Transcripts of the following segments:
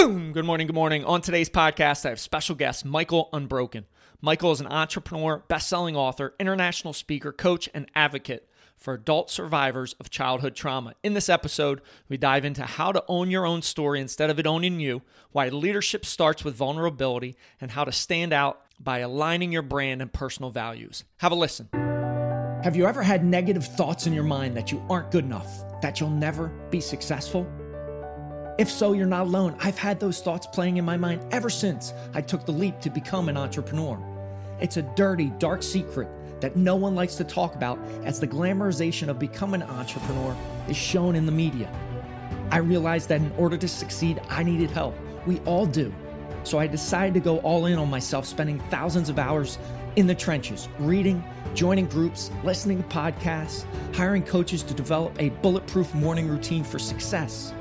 Boom! Good morning, good morning. On today's podcast, I have special guest Michael Unbroken. Michael is an entrepreneur, best-selling author, international speaker, coach, and advocate for adult survivors of childhood trauma. In this episode, we dive into how to own your own story instead of it owning you, why leadership starts with vulnerability, and how to stand out by aligning your brand and personal values. Have a listen. Have you ever had negative thoughts in your mind that you aren't good enough, that you'll never be successful? If so, you're not alone. I've had those thoughts playing in my mind ever since I took the leap to become an entrepreneur. It's a dirty, dark secret that no one likes to talk about as the glamorization of becoming an entrepreneur is shown in the media. I realized that in order to succeed, I needed help. We all do. So I decided to go all in on myself, spending thousands of hours in the trenches, reading, joining groups, listening to podcasts, hiring coaches to develop a bulletproof morning routine for success.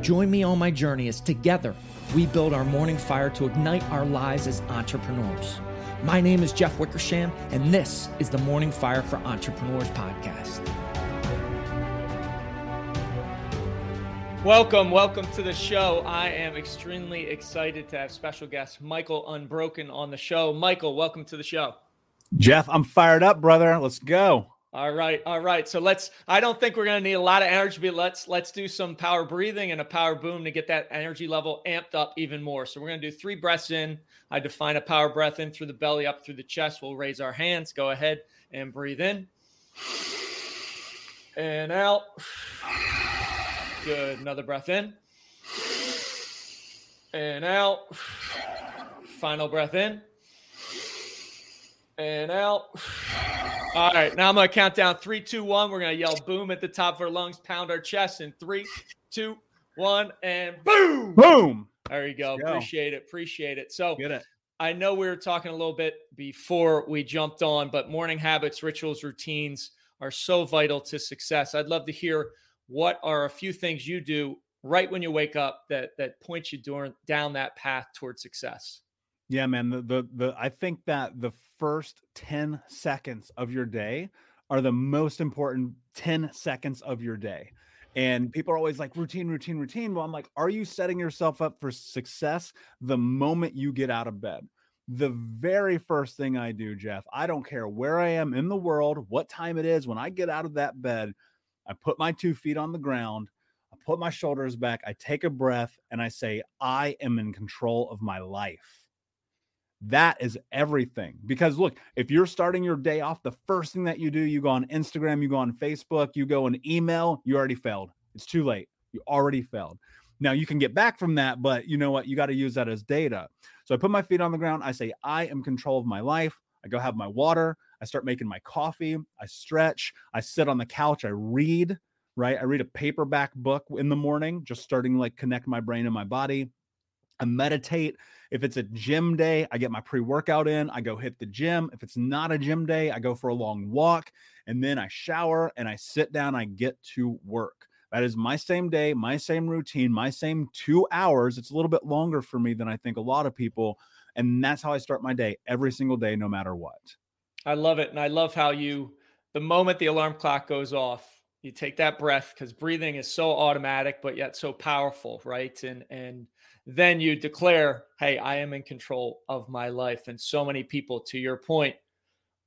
Join me on my journey as together we build our morning fire to ignite our lives as entrepreneurs. My name is Jeff Wickersham, and this is the Morning Fire for Entrepreneurs podcast. Welcome, welcome to the show. I am extremely excited to have special guest Michael Unbroken on the show. Michael, welcome to the show. Jeff, I'm fired up, brother. Let's go. All right, all right. So let's. I don't think we're going to need a lot of energy, but let's let's do some power breathing and a power boom to get that energy level amped up even more. So we're going to do three breaths in. I define a power breath in through the belly, up through the chest. We'll raise our hands. Go ahead and breathe in and out. Good. Another breath in and out. Final breath in and out. All right, now I'm going to count down three, two, one. We're going to yell boom at the top of our lungs, pound our chest in three, two, one, and boom. Boom. There you go. go. Appreciate it. Appreciate it. So, Get it. I know we were talking a little bit before we jumped on, but morning habits, rituals, routines are so vital to success. I'd love to hear what are a few things you do right when you wake up that that point you during, down that path towards success. Yeah, man. The, the the I think that the first 10 seconds of your day are the most important 10 seconds of your day. And people are always like routine, routine, routine. Well, I'm like, are you setting yourself up for success the moment you get out of bed? The very first thing I do, Jeff, I don't care where I am in the world, what time it is, when I get out of that bed, I put my two feet on the ground, I put my shoulders back, I take a breath, and I say, I am in control of my life. That is everything. Because look, if you're starting your day off, the first thing that you do, you go on Instagram, you go on Facebook, you go and email, you already failed. It's too late. You already failed. Now you can get back from that, but you know what? You got to use that as data. So I put my feet on the ground. I say, I am control of my life. I go have my water. I start making my coffee. I stretch. I sit on the couch. I read, right? I read a paperback book in the morning, just starting like connect my brain and my body. I meditate. If it's a gym day, I get my pre workout in. I go hit the gym. If it's not a gym day, I go for a long walk and then I shower and I sit down. I get to work. That is my same day, my same routine, my same two hours. It's a little bit longer for me than I think a lot of people. And that's how I start my day every single day, no matter what. I love it. And I love how you, the moment the alarm clock goes off, you take that breath because breathing is so automatic, but yet so powerful, right? And, and, then you declare, Hey, I am in control of my life. And so many people, to your point,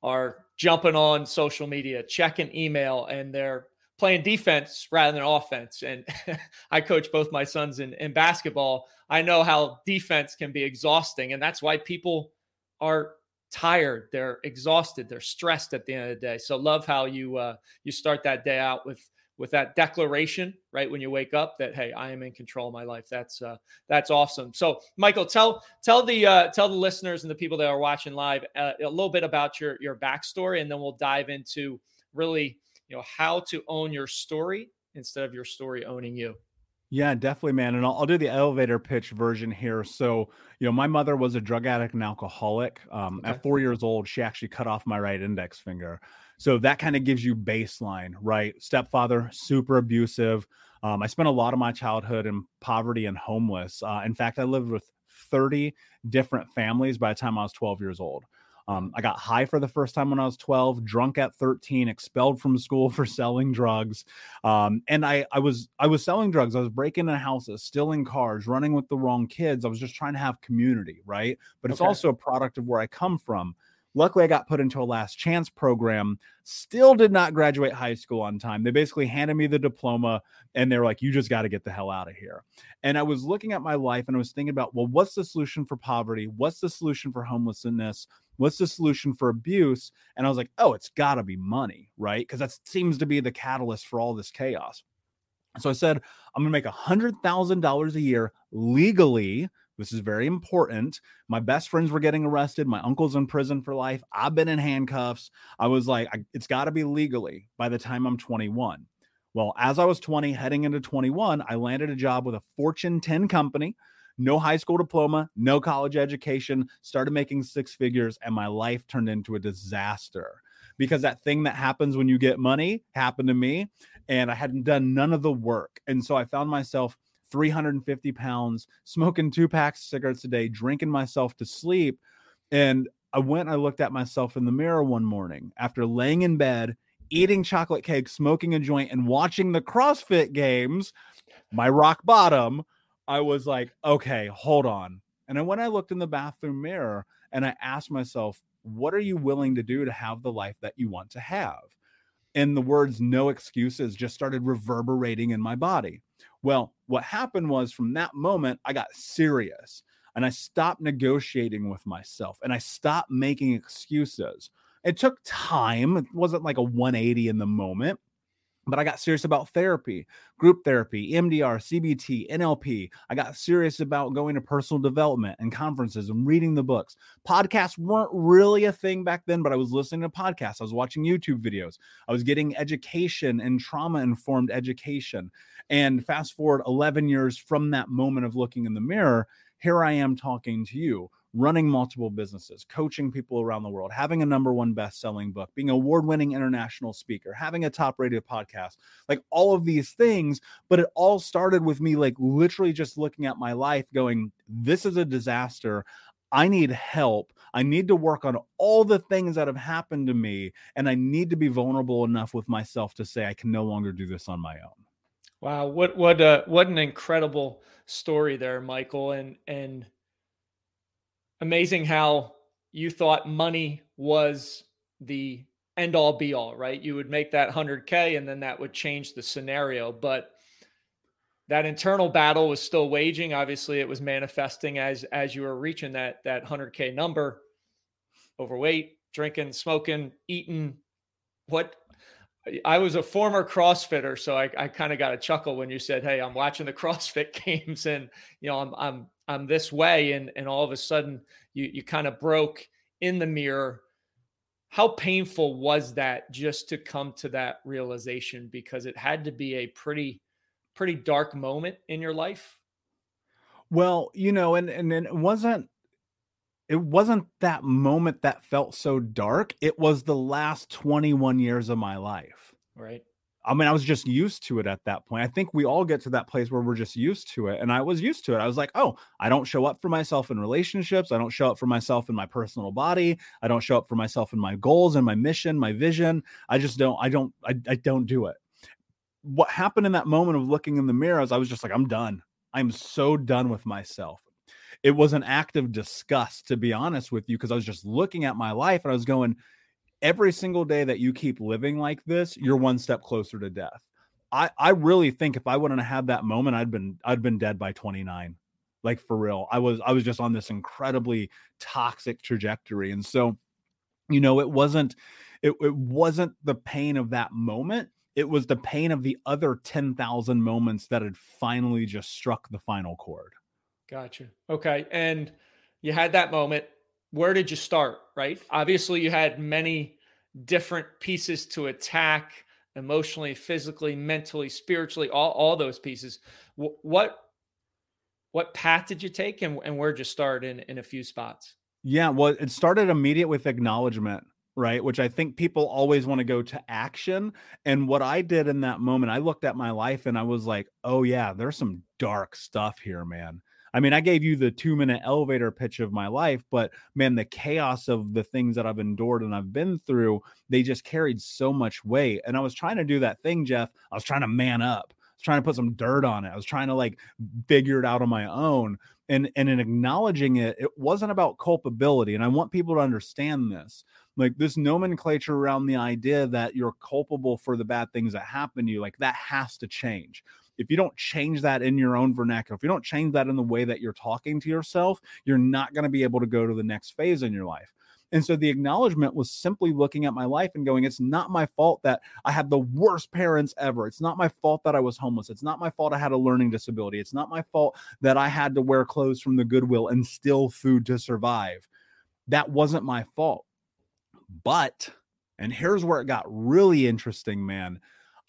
are jumping on social media, checking email, and they're playing defense rather than offense. And I coach both my sons in, in basketball. I know how defense can be exhausting. And that's why people are tired they're exhausted they're stressed at the end of the day so love how you uh you start that day out with with that declaration right when you wake up that hey i am in control of my life that's uh that's awesome so michael tell tell the uh tell the listeners and the people that are watching live uh, a little bit about your your backstory and then we'll dive into really you know how to own your story instead of your story owning you yeah, definitely, man. And I'll, I'll, do the elevator pitch version here. So, you know, my mother was a drug addict and alcoholic. Um, okay. At four years old, she actually cut off my right index finger. So that kind of gives you baseline, right? Stepfather, super abusive. Um, I spent a lot of my childhood in poverty and homeless. Uh, in fact, I lived with 30 different families by the time I was 12 years old. Um, I got high for the first time when I was 12, drunk at 13, expelled from school for selling drugs. Um, and I, I was, I was selling drugs. I was breaking into houses, stealing cars, running with the wrong kids. I was just trying to have community, right? But it's okay. also a product of where I come from. Luckily, I got put into a last chance program. Still did not graduate high school on time. They basically handed me the diploma and they were like, you just got to get the hell out of here. And I was looking at my life and I was thinking about, well, what's the solution for poverty? What's the solution for homelessness? What's the solution for abuse? And I was like, oh, it's got to be money, right? Because that seems to be the catalyst for all this chaos. So I said, I'm going to make a $100,000 a year legally this is very important. My best friends were getting arrested. My uncle's in prison for life. I've been in handcuffs. I was like, I, it's got to be legally by the time I'm 21. Well, as I was 20, heading into 21, I landed a job with a Fortune 10 company, no high school diploma, no college education, started making six figures, and my life turned into a disaster because that thing that happens when you get money happened to me, and I hadn't done none of the work. And so I found myself 350 pounds, smoking two packs of cigarettes a day, drinking myself to sleep. And I went I looked at myself in the mirror one morning after laying in bed, eating chocolate cake, smoking a joint, and watching the CrossFit games, my rock bottom. I was like, okay, hold on. And when I looked in the bathroom mirror and I asked myself, what are you willing to do to have the life that you want to have? And the words no excuses just started reverberating in my body. Well, what happened was from that moment, I got serious and I stopped negotiating with myself and I stopped making excuses. It took time. It wasn't like a 180 in the moment, but I got serious about therapy, group therapy, EMDR, CBT, NLP. I got serious about going to personal development and conferences and reading the books. Podcasts weren't really a thing back then, but I was listening to podcasts. I was watching YouTube videos. I was getting education and trauma informed education. And fast forward 11 years from that moment of looking in the mirror, here I am talking to you running multiple businesses, coaching people around the world, having a number one best selling book, being award winning international speaker, having a top rated podcast, like all of these things. But it all started with me, like literally just looking at my life, going, This is a disaster. I need help. I need to work on all the things that have happened to me. And I need to be vulnerable enough with myself to say, I can no longer do this on my own. Wow. What, what, uh, what an incredible story there, Michael. And, and, amazing how you thought money was the end all be all, right? You would make that 100K and then that would change the scenario. But that internal battle was still waging. Obviously, it was manifesting as as you were reaching that that 100K number. Overweight, drinking, smoking, eating. What I was a former CrossFitter, so I, I kind of got a chuckle when you said, "Hey, I'm watching the CrossFit games, and you know, I'm I'm I'm this way, and and all of a sudden you you kind of broke in the mirror. How painful was that just to come to that realization? Because it had to be a pretty pretty dark moment in your life. Well, you know, and and, and it wasn't it wasn't that moment that felt so dark. It was the last 21 years of my life. Right. I mean, I was just used to it at that point. I think we all get to that place where we're just used to it. And I was used to it. I was like, oh, I don't show up for myself in relationships. I don't show up for myself in my personal body. I don't show up for myself in my goals and my mission, my vision. I just don't, I don't, I, I don't do it. What happened in that moment of looking in the mirror is I was just like, I'm done. I'm so done with myself. It was an act of disgust, to be honest with you, because I was just looking at my life and I was going, every single day that you keep living like this, you're one step closer to death. I, I really think if I wouldn't have had that moment, I'd been I'd been dead by 29. Like for real. I was I was just on this incredibly toxic trajectory. And so, you know, it wasn't it, it wasn't the pain of that moment. It was the pain of the other 10,000 moments that had finally just struck the final chord. Gotcha. Okay. And you had that moment where did you start? Right. Obviously, you had many different pieces to attack emotionally, physically, mentally, spiritually, all, all those pieces. what what path did you take and, and where'd you start in, in a few spots? Yeah, well, it started immediate with acknowledgement, right? Which I think people always want to go to action. And what I did in that moment, I looked at my life and I was like, oh, yeah, there's some dark stuff here, man. I mean, I gave you the two minute elevator pitch of my life, but man, the chaos of the things that I've endured and I've been through, they just carried so much weight. And I was trying to do that thing, Jeff. I was trying to man up. I was trying to put some dirt on it. I was trying to like figure it out on my own. And and in acknowledging it, it wasn't about culpability. And I want people to understand this. Like this nomenclature around the idea that you're culpable for the bad things that happen to you, like that has to change if you don't change that in your own vernacular, if you don't change that in the way that you're talking to yourself, you're not going to be able to go to the next phase in your life. And so the acknowledgement was simply looking at my life and going, it's not my fault that I had the worst parents ever. It's not my fault that I was homeless. It's not my fault I had a learning disability. It's not my fault that I had to wear clothes from the Goodwill and steal food to survive. That wasn't my fault. But, and here's where it got really interesting, man.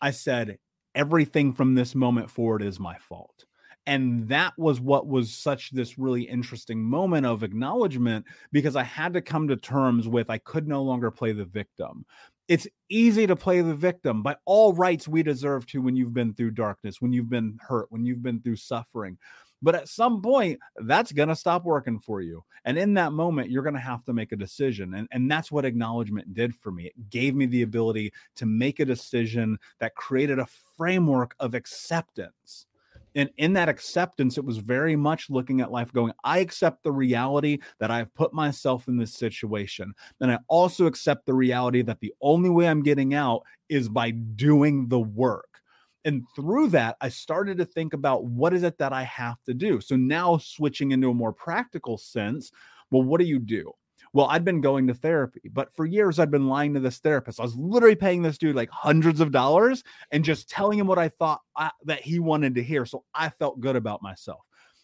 I said, everything from this moment forward is my fault. And that was what was such this really interesting moment of acknowledgement because i had to come to terms with i could no longer play the victim. It's easy to play the victim by all rights we deserve to when you've been through darkness when you've been hurt when you've been through suffering but at some point, that's going to stop working for you. And in that moment, you're going to have to make a decision. And, and that's what acknowledgement did for me. It gave me the ability to make a decision that created a framework of acceptance. And in that acceptance, it was very much looking at life going, I accept the reality that I've put myself in this situation. And I also accept the reality that the only way I'm getting out is by doing the work and through that i started to think about what is it that i have to do. So now switching into a more practical sense well what do you do? Well i'd been going to therapy but for years i'd been lying to this therapist. I was literally paying this dude like hundreds of dollars and just telling him what i thought I, that he wanted to hear. So i felt good about myself.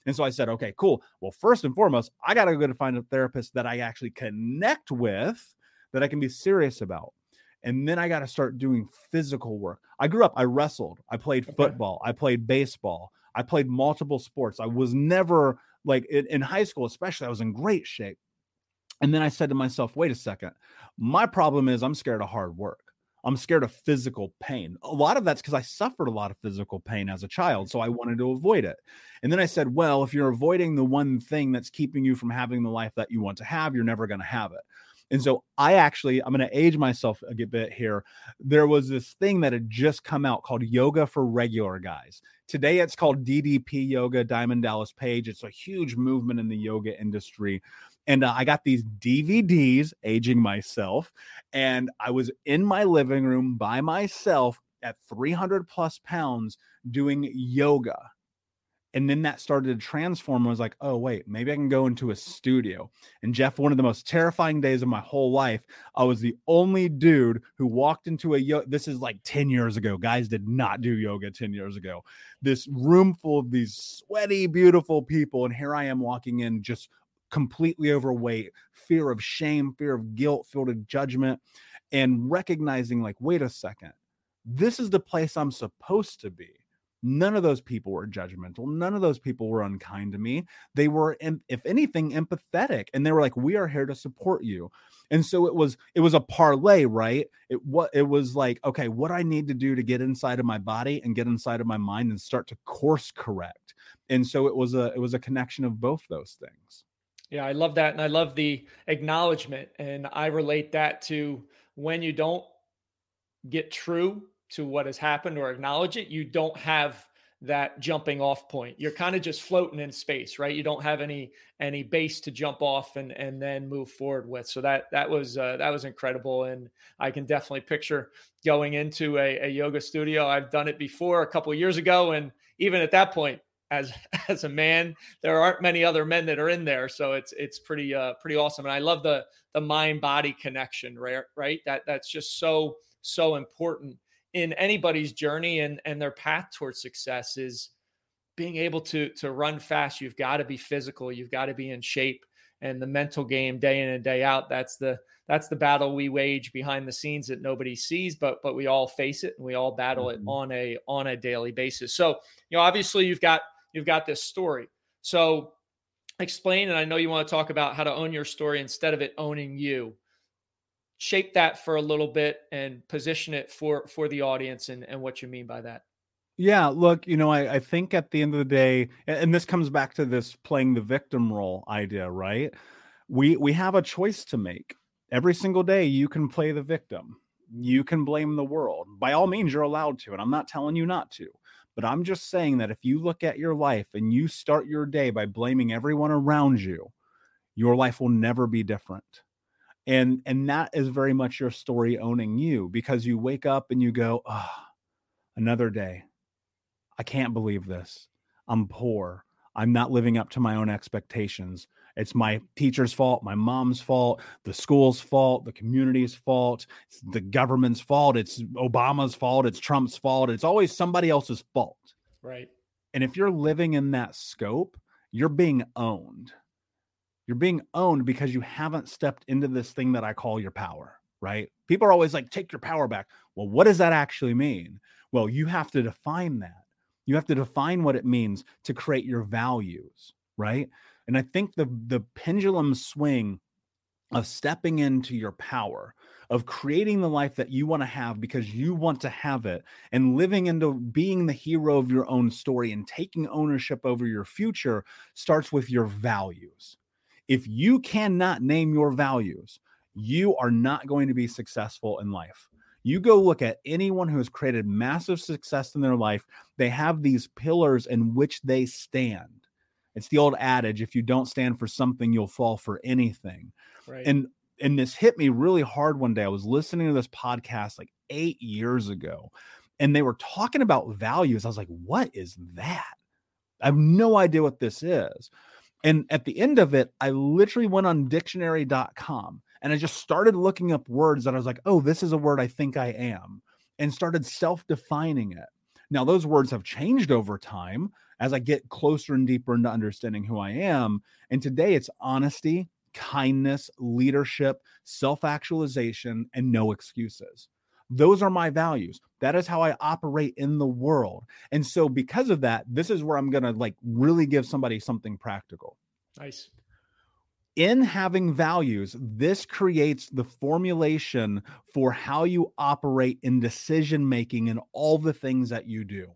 And so I said, okay, cool. Well, first and foremost, I got to go to find a therapist that I actually connect with, that I can be serious about. And then I got to start doing physical work. I grew up, I wrestled, I played football, I played baseball, I played multiple sports. I was never like in, in high school, especially, I was in great shape. And then I said to myself, wait a second, my problem is I'm scared of hard work. I'm scared of physical pain. A lot of that's because I suffered a lot of physical pain as a child. So I wanted to avoid it. And then I said, well, if you're avoiding the one thing that's keeping you from having the life that you want to have, you're never going to have it. And so I actually, I'm going to age myself a bit here. There was this thing that had just come out called Yoga for Regular Guys. Today it's called DDP Yoga, Diamond Dallas Page. It's a huge movement in the yoga industry. And uh, I got these DVDs, aging myself, and I was in my living room by myself at 300 plus pounds doing yoga and then that started to transform. I was like, oh, wait, maybe I can go into a studio. And Jeff, one of the most terrifying days of my whole life, I was the only dude who walked into a yoga. This is like 10 years ago. Guys did not do yoga 10 years ago. This room full of these sweaty, beautiful people. And here I am walking in just completely overweight, fear of shame, fear of guilt, fear of judgment, and recognizing, like, wait a second, this is the place I'm supposed to be None of those people were judgmental. None of those people were unkind to me. They were, if anything, empathetic, and they were like, "We are here to support you." And so it was, it was a parlay, right? It what it was like, okay, what I need to do to get inside of my body and get inside of my mind and start to course correct. And so it was a, it was a connection of both those things. Yeah, I love that, and I love the acknowledgement, and I relate that to when you don't get true to what has happened or acknowledge it, you don't have that jumping off point. You're kind of just floating in space, right? You don't have any any base to jump off and and then move forward with. So that that was uh, that was incredible, and I can definitely picture going into a, a yoga studio. I've done it before a couple years ago, and even at that point, as as a man, there aren't many other men that are in there, so it's it's pretty uh pretty awesome. And I love the the mind body connection, right? Right, that that's just so so important in anybody's journey and and their path towards success is being able to to run fast. You've got to be physical. You've got to be in shape. And the mental game day in and day out that's the that's the battle we wage behind the scenes that nobody sees but but we all face it and we all battle mm-hmm. it on a on a daily basis. So you know obviously you've got you've got this story. So explain and i know you want to talk about how to own your story instead of it owning you shape that for a little bit and position it for for the audience and, and what you mean by that Yeah, look, you know, I, I think at the end of the day, and this comes back to this playing the victim role idea, right? We we have a choice to make. Every single day you can play the victim. You can blame the world. By all means, you're allowed to, and I'm not telling you not to. But I'm just saying that if you look at your life and you start your day by blaming everyone around you, your life will never be different. And and that is very much your story owning you because you wake up and you go, "Ah, oh, another day I can't believe this. I'm poor. I'm not living up to my own expectations. It's my teacher's fault, my mom's fault, the school's fault, the community's fault, it's the government's fault, it's Obama's fault, it's Trump's fault. It's always somebody else's fault. Right. And if you're living in that scope, you're being owned. You're being owned because you haven't stepped into this thing that I call your power, right? People are always like, take your power back. Well, what does that actually mean? Well, you have to define that. You have to define what it means to create your values, right? And I think the the pendulum swing of stepping into your power, of creating the life that you want to have because you want to have it, and living into being the hero of your own story and taking ownership over your future starts with your values. If you cannot name your values, you are not going to be successful in life. You go look at anyone who has created massive success in their life, they have these pillars in which they stand. It's the old adage if you don't stand for something, you'll fall for anything. Right. And and this hit me really hard one day. I was listening to this podcast like 8 years ago and they were talking about values. I was like, "What is that?" I have no idea what this is. And at the end of it, I literally went on dictionary.com and I just started looking up words that I was like, oh, this is a word I think I am, and started self defining it. Now, those words have changed over time as I get closer and deeper into understanding who I am. And today it's honesty, kindness, leadership, self actualization, and no excuses. Those are my values. That is how I operate in the world. And so, because of that, this is where I'm going to like really give somebody something practical. Nice in having values, this creates the formulation for how you operate in decision making and all the things that you do.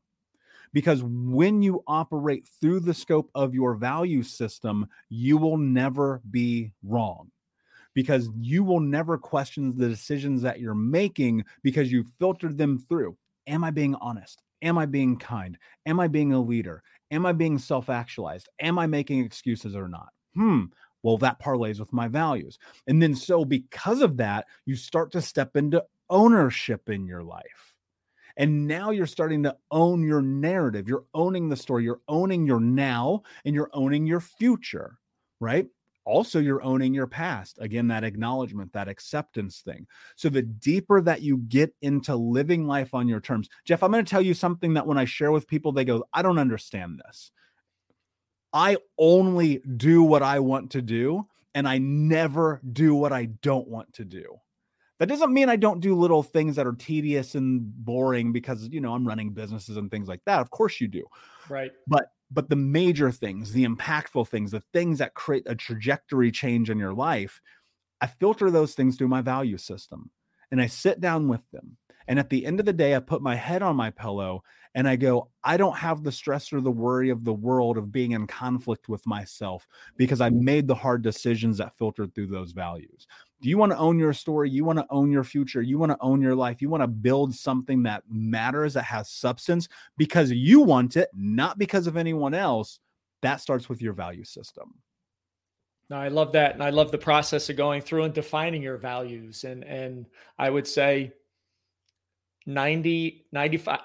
Because when you operate through the scope of your value system, you will never be wrong. Because you will never question the decisions that you're making because you filtered them through. Am I being honest? Am I being kind? Am I being a leader? Am I being self actualized? Am I making excuses or not? Hmm, well, that parlays with my values. And then, so because of that, you start to step into ownership in your life. And now you're starting to own your narrative. You're owning the story. You're owning your now and you're owning your future, right? Also, you're owning your past. Again, that acknowledgement, that acceptance thing. So, the deeper that you get into living life on your terms, Jeff, I'm going to tell you something that when I share with people, they go, I don't understand this. I only do what I want to do and I never do what I don't want to do. That doesn't mean I don't do little things that are tedious and boring because you know I'm running businesses and things like that. Of course you do. Right. But but the major things, the impactful things, the things that create a trajectory change in your life, I filter those things through my value system and I sit down with them. And at the end of the day, I put my head on my pillow and I go, I don't have the stress or the worry of the world of being in conflict with myself because I made the hard decisions that filtered through those values. Do you want to own your story? You want to own your future? You want to own your life? You want to build something that matters, that has substance because you want it, not because of anyone else. That starts with your value system. No, I love that. And I love the process of going through and defining your values. And and I would say 90, 95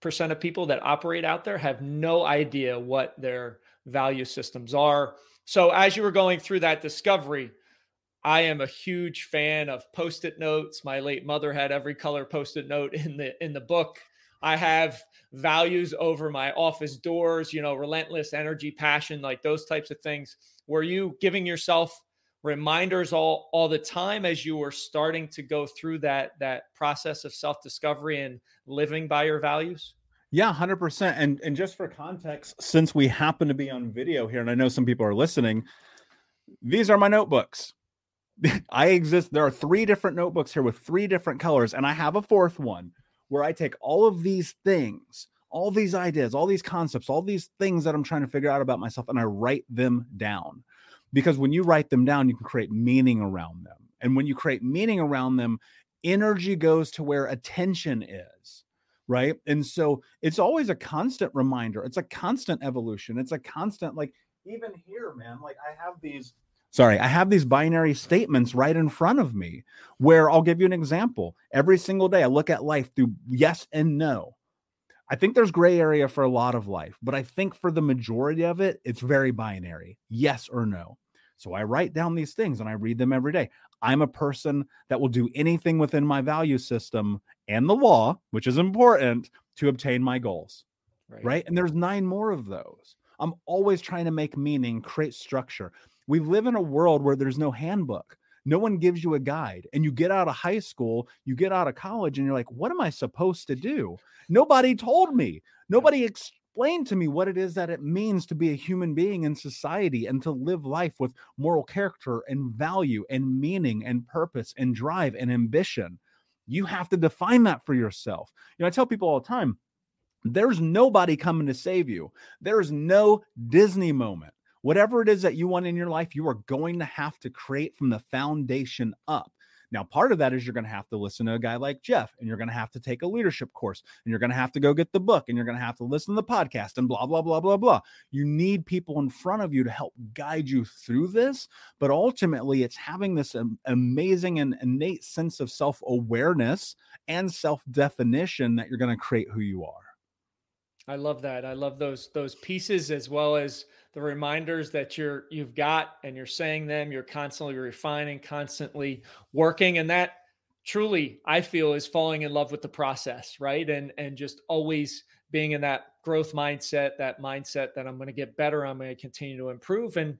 percent of people that operate out there have no idea what their value systems are. So as you were going through that discovery, I am a huge fan of post-it notes. My late mother had every color post-it note in the in the book. I have values over my office doors, you know, relentless energy, passion, like those types of things. Were you giving yourself reminders all all the time as you were starting to go through that that process of self-discovery and living by your values? Yeah, 100%. And and just for context, since we happen to be on video here and I know some people are listening, these are my notebooks. I exist there are three different notebooks here with three different colors and I have a fourth one where I take all of these things all these ideas, all these concepts, all these things that I'm trying to figure out about myself, and I write them down. Because when you write them down, you can create meaning around them. And when you create meaning around them, energy goes to where attention is. Right. And so it's always a constant reminder. It's a constant evolution. It's a constant, like, even here, man, like I have these sorry, I have these binary statements right in front of me where I'll give you an example. Every single day, I look at life through yes and no. I think there's gray area for a lot of life, but I think for the majority of it, it's very binary yes or no. So I write down these things and I read them every day. I'm a person that will do anything within my value system and the law, which is important to obtain my goals. Right. right? And there's nine more of those. I'm always trying to make meaning, create structure. We live in a world where there's no handbook. No one gives you a guide. And you get out of high school, you get out of college, and you're like, what am I supposed to do? Nobody told me. Nobody explained to me what it is that it means to be a human being in society and to live life with moral character and value and meaning and purpose and drive and ambition. You have to define that for yourself. You know, I tell people all the time, there's nobody coming to save you. There's no Disney moment. Whatever it is that you want in your life, you are going to have to create from the foundation up. Now, part of that is you're going to have to listen to a guy like Jeff, and you're going to have to take a leadership course, and you're going to have to go get the book, and you're going to have to listen to the podcast, and blah, blah, blah, blah, blah. You need people in front of you to help guide you through this. But ultimately, it's having this amazing and innate sense of self awareness and self definition that you're going to create who you are. I love that. I love those those pieces as well as the reminders that you're you've got and you're saying them you're constantly refining constantly working and that truly i feel is falling in love with the process right? And and just always being in that growth mindset that mindset that i'm going to get better i'm going to continue to improve. And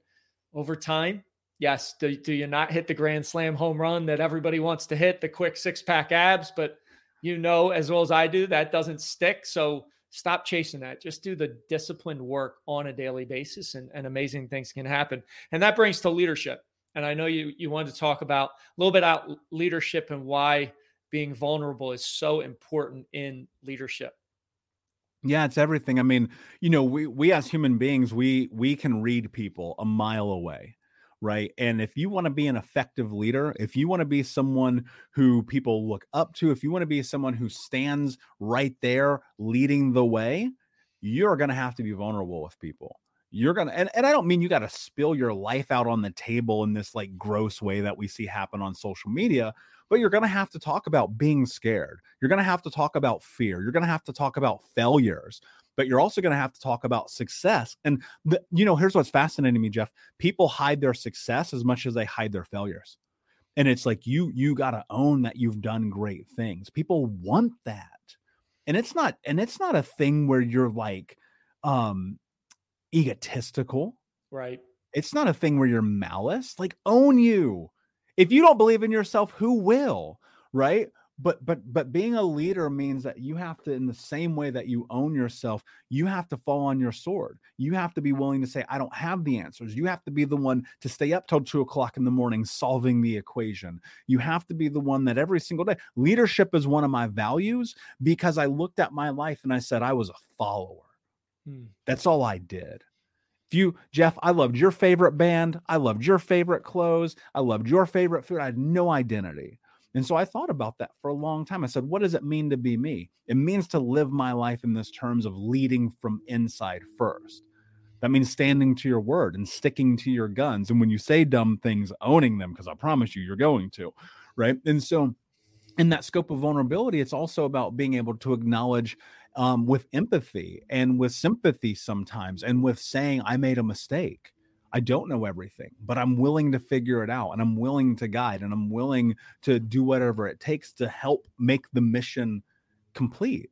over time yes do, do you not hit the grand slam home run that everybody wants to hit the quick six pack abs? But you know as well as i do that doesn't stick. So Stop chasing that. Just do the disciplined work on a daily basis, and, and amazing things can happen. And that brings to leadership. And I know you you wanted to talk about a little bit about leadership and why being vulnerable is so important in leadership. Yeah, it's everything. I mean, you know, we we as human beings, we we can read people a mile away right? And if you want to be an effective leader, if you want to be someone who people look up to, if you want to be someone who stands right there leading the way, you're going to have to be vulnerable with people. You're going to, and, and I don't mean you got to spill your life out on the table in this like gross way that we see happen on social media, but you're going to have to talk about being scared. You're going to have to talk about fear. You're going to have to talk about failures but you're also going to have to talk about success. And the, you know, here's what's fascinating me, Jeff. People hide their success as much as they hide their failures. And it's like you you got to own that you've done great things. People want that. And it's not and it's not a thing where you're like um egotistical. Right. It's not a thing where you're malice. Like own you. If you don't believe in yourself, who will? Right? But but but being a leader means that you have to in the same way that you own yourself you have to fall on your sword. You have to be willing to say i don't have the answers. You have to be the one to stay up till two o'clock in the morning solving the equation. You have to be the one that every single day leadership is one of my values because i looked at my life and i said i was a follower. Hmm. that's all i did. If you jeff i loved your favorite band. I loved your favorite clothes. I loved your favorite food. I had no identity and so I thought about that for a long time. I said, what does it mean to be me? It means to live my life in this terms of leading from inside first. That means standing to your word and sticking to your guns. And when you say dumb things, owning them, because I promise you, you're going to. Right. And so, in that scope of vulnerability, it's also about being able to acknowledge um, with empathy and with sympathy sometimes, and with saying, I made a mistake I don't know everything, but I'm willing to figure it out and I'm willing to guide and I'm willing to do whatever it takes to help make the mission complete.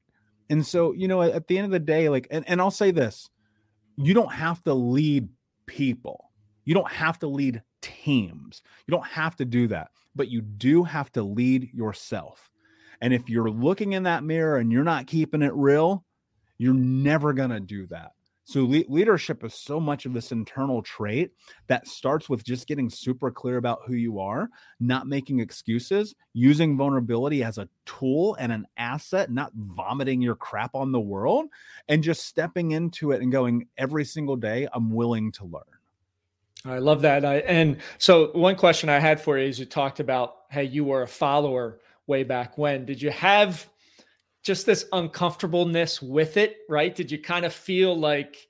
And so, you know, at the end of the day, like, and, and I'll say this you don't have to lead people, you don't have to lead teams, you don't have to do that, but you do have to lead yourself. And if you're looking in that mirror and you're not keeping it real, you're never going to do that So le- leadership is so much of this internal trait that starts with just getting super clear about who you are, not making excuses, using vulnerability as a tool and an asset, not vomiting your crap on the world, and just stepping into it and going every single day, I'm willing to learn. I love that. I, and so one question I had for you is you talked about, hey, you were a follower way back when. Did you have just this uncomfortableness with it, right? Did you kind of feel like,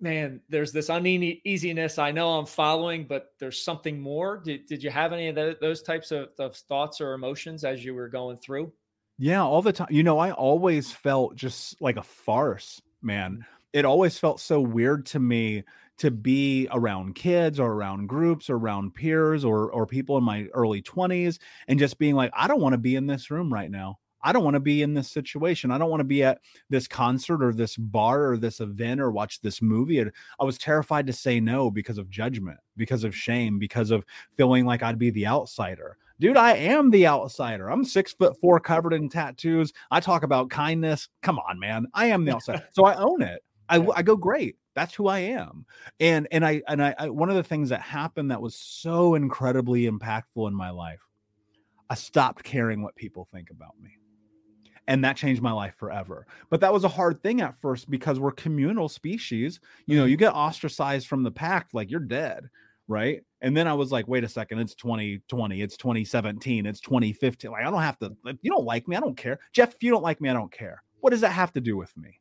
man, there's this uneasiness. I know I'm following, but there's something more. Did, did you have any of the, those types of, of thoughts or emotions as you were going through? Yeah, all the time. You know, I always felt just like a farce, man. It always felt so weird to me to be around kids or around groups or around peers or or people in my early 20s and just being like I don't want to be in this room right now. I don't want to be in this situation. I don't want to be at this concert or this bar or this event or watch this movie. And I was terrified to say no because of judgment, because of shame, because of feeling like I'd be the outsider. Dude, I am the outsider. I'm six foot four, covered in tattoos. I talk about kindness. Come on, man. I am the outsider. so I own it. I, I go great that's who I am. And and I and I, I, one of the things that happened that was so incredibly impactful in my life, I stopped caring what people think about me. And that changed my life forever. But that was a hard thing at first because we're communal species. You know, mm-hmm. you get ostracized from the pack, like you're dead, right? And then I was like, wait a second, it's 2020, it's 2017, it's 2015. Like, I don't have to, you don't like me, I don't care. Jeff, if you don't like me, I don't care. What does that have to do with me?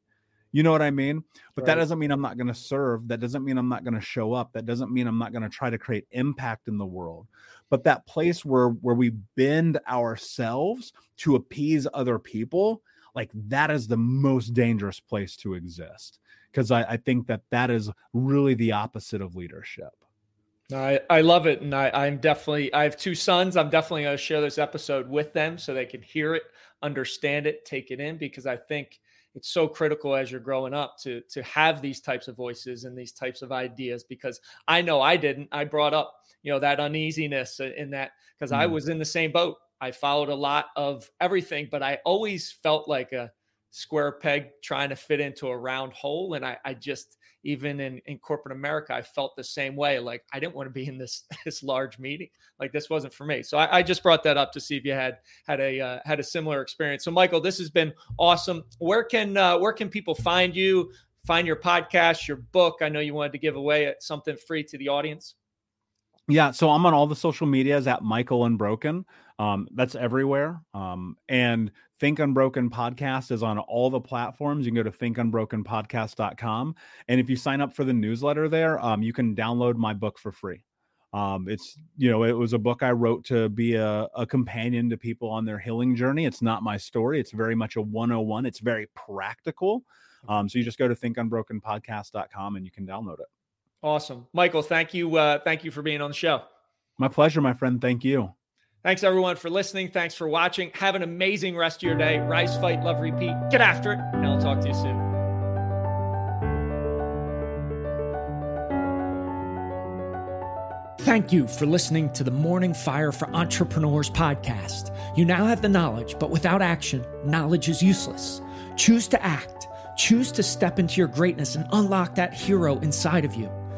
You know what I mean? But right. that doesn't mean I'm not going to serve. That doesn't mean I'm not going to show up. That doesn't mean I'm not going to try to create impact in the world. But that place where where we bend ourselves to appease other people, like that is the most dangerous place to exist. Because I, I think that that is really the opposite of leadership. I, I love it. And I, I'm definitely, I have two sons. I'm definitely going to share this episode with them so they can hear it, understand it, take it in, because I think it's so critical as you're growing up to to have these types of voices and these types of ideas because I know I didn't. I brought up you know that uneasiness in that because mm. I was in the same boat. I followed a lot of everything, but I always felt like a square peg trying to fit into a round hole. And I, I just, even in, in corporate America, I felt the same way. Like I didn't want to be in this, this large meeting. Like this wasn't for me. So I, I just brought that up to see if you had, had a, uh, had a similar experience. So Michael, this has been awesome. Where can, uh, where can people find you, find your podcast, your book? I know you wanted to give away something free to the audience. Yeah, so I'm on all the social medias at Michael Unbroken. Um, that's everywhere. Um, and Think Unbroken podcast is on all the platforms. You can go to thinkunbrokenpodcast.com. And if you sign up for the newsletter there, um, you can download my book for free. Um, it's, you know, it was a book I wrote to be a, a companion to people on their healing journey. It's not my story. It's very much a 101. It's very practical. Um, so you just go to thinkunbrokenpodcast.com and you can download it. Awesome. Michael, thank you. Uh, thank you for being on the show. My pleasure, my friend. Thank you. Thanks everyone for listening. Thanks for watching. Have an amazing rest of your day. Rise, fight, love, repeat. Get after it. And I'll talk to you soon. Thank you for listening to the Morning Fire for Entrepreneurs podcast. You now have the knowledge, but without action, knowledge is useless. Choose to act. Choose to step into your greatness and unlock that hero inside of you.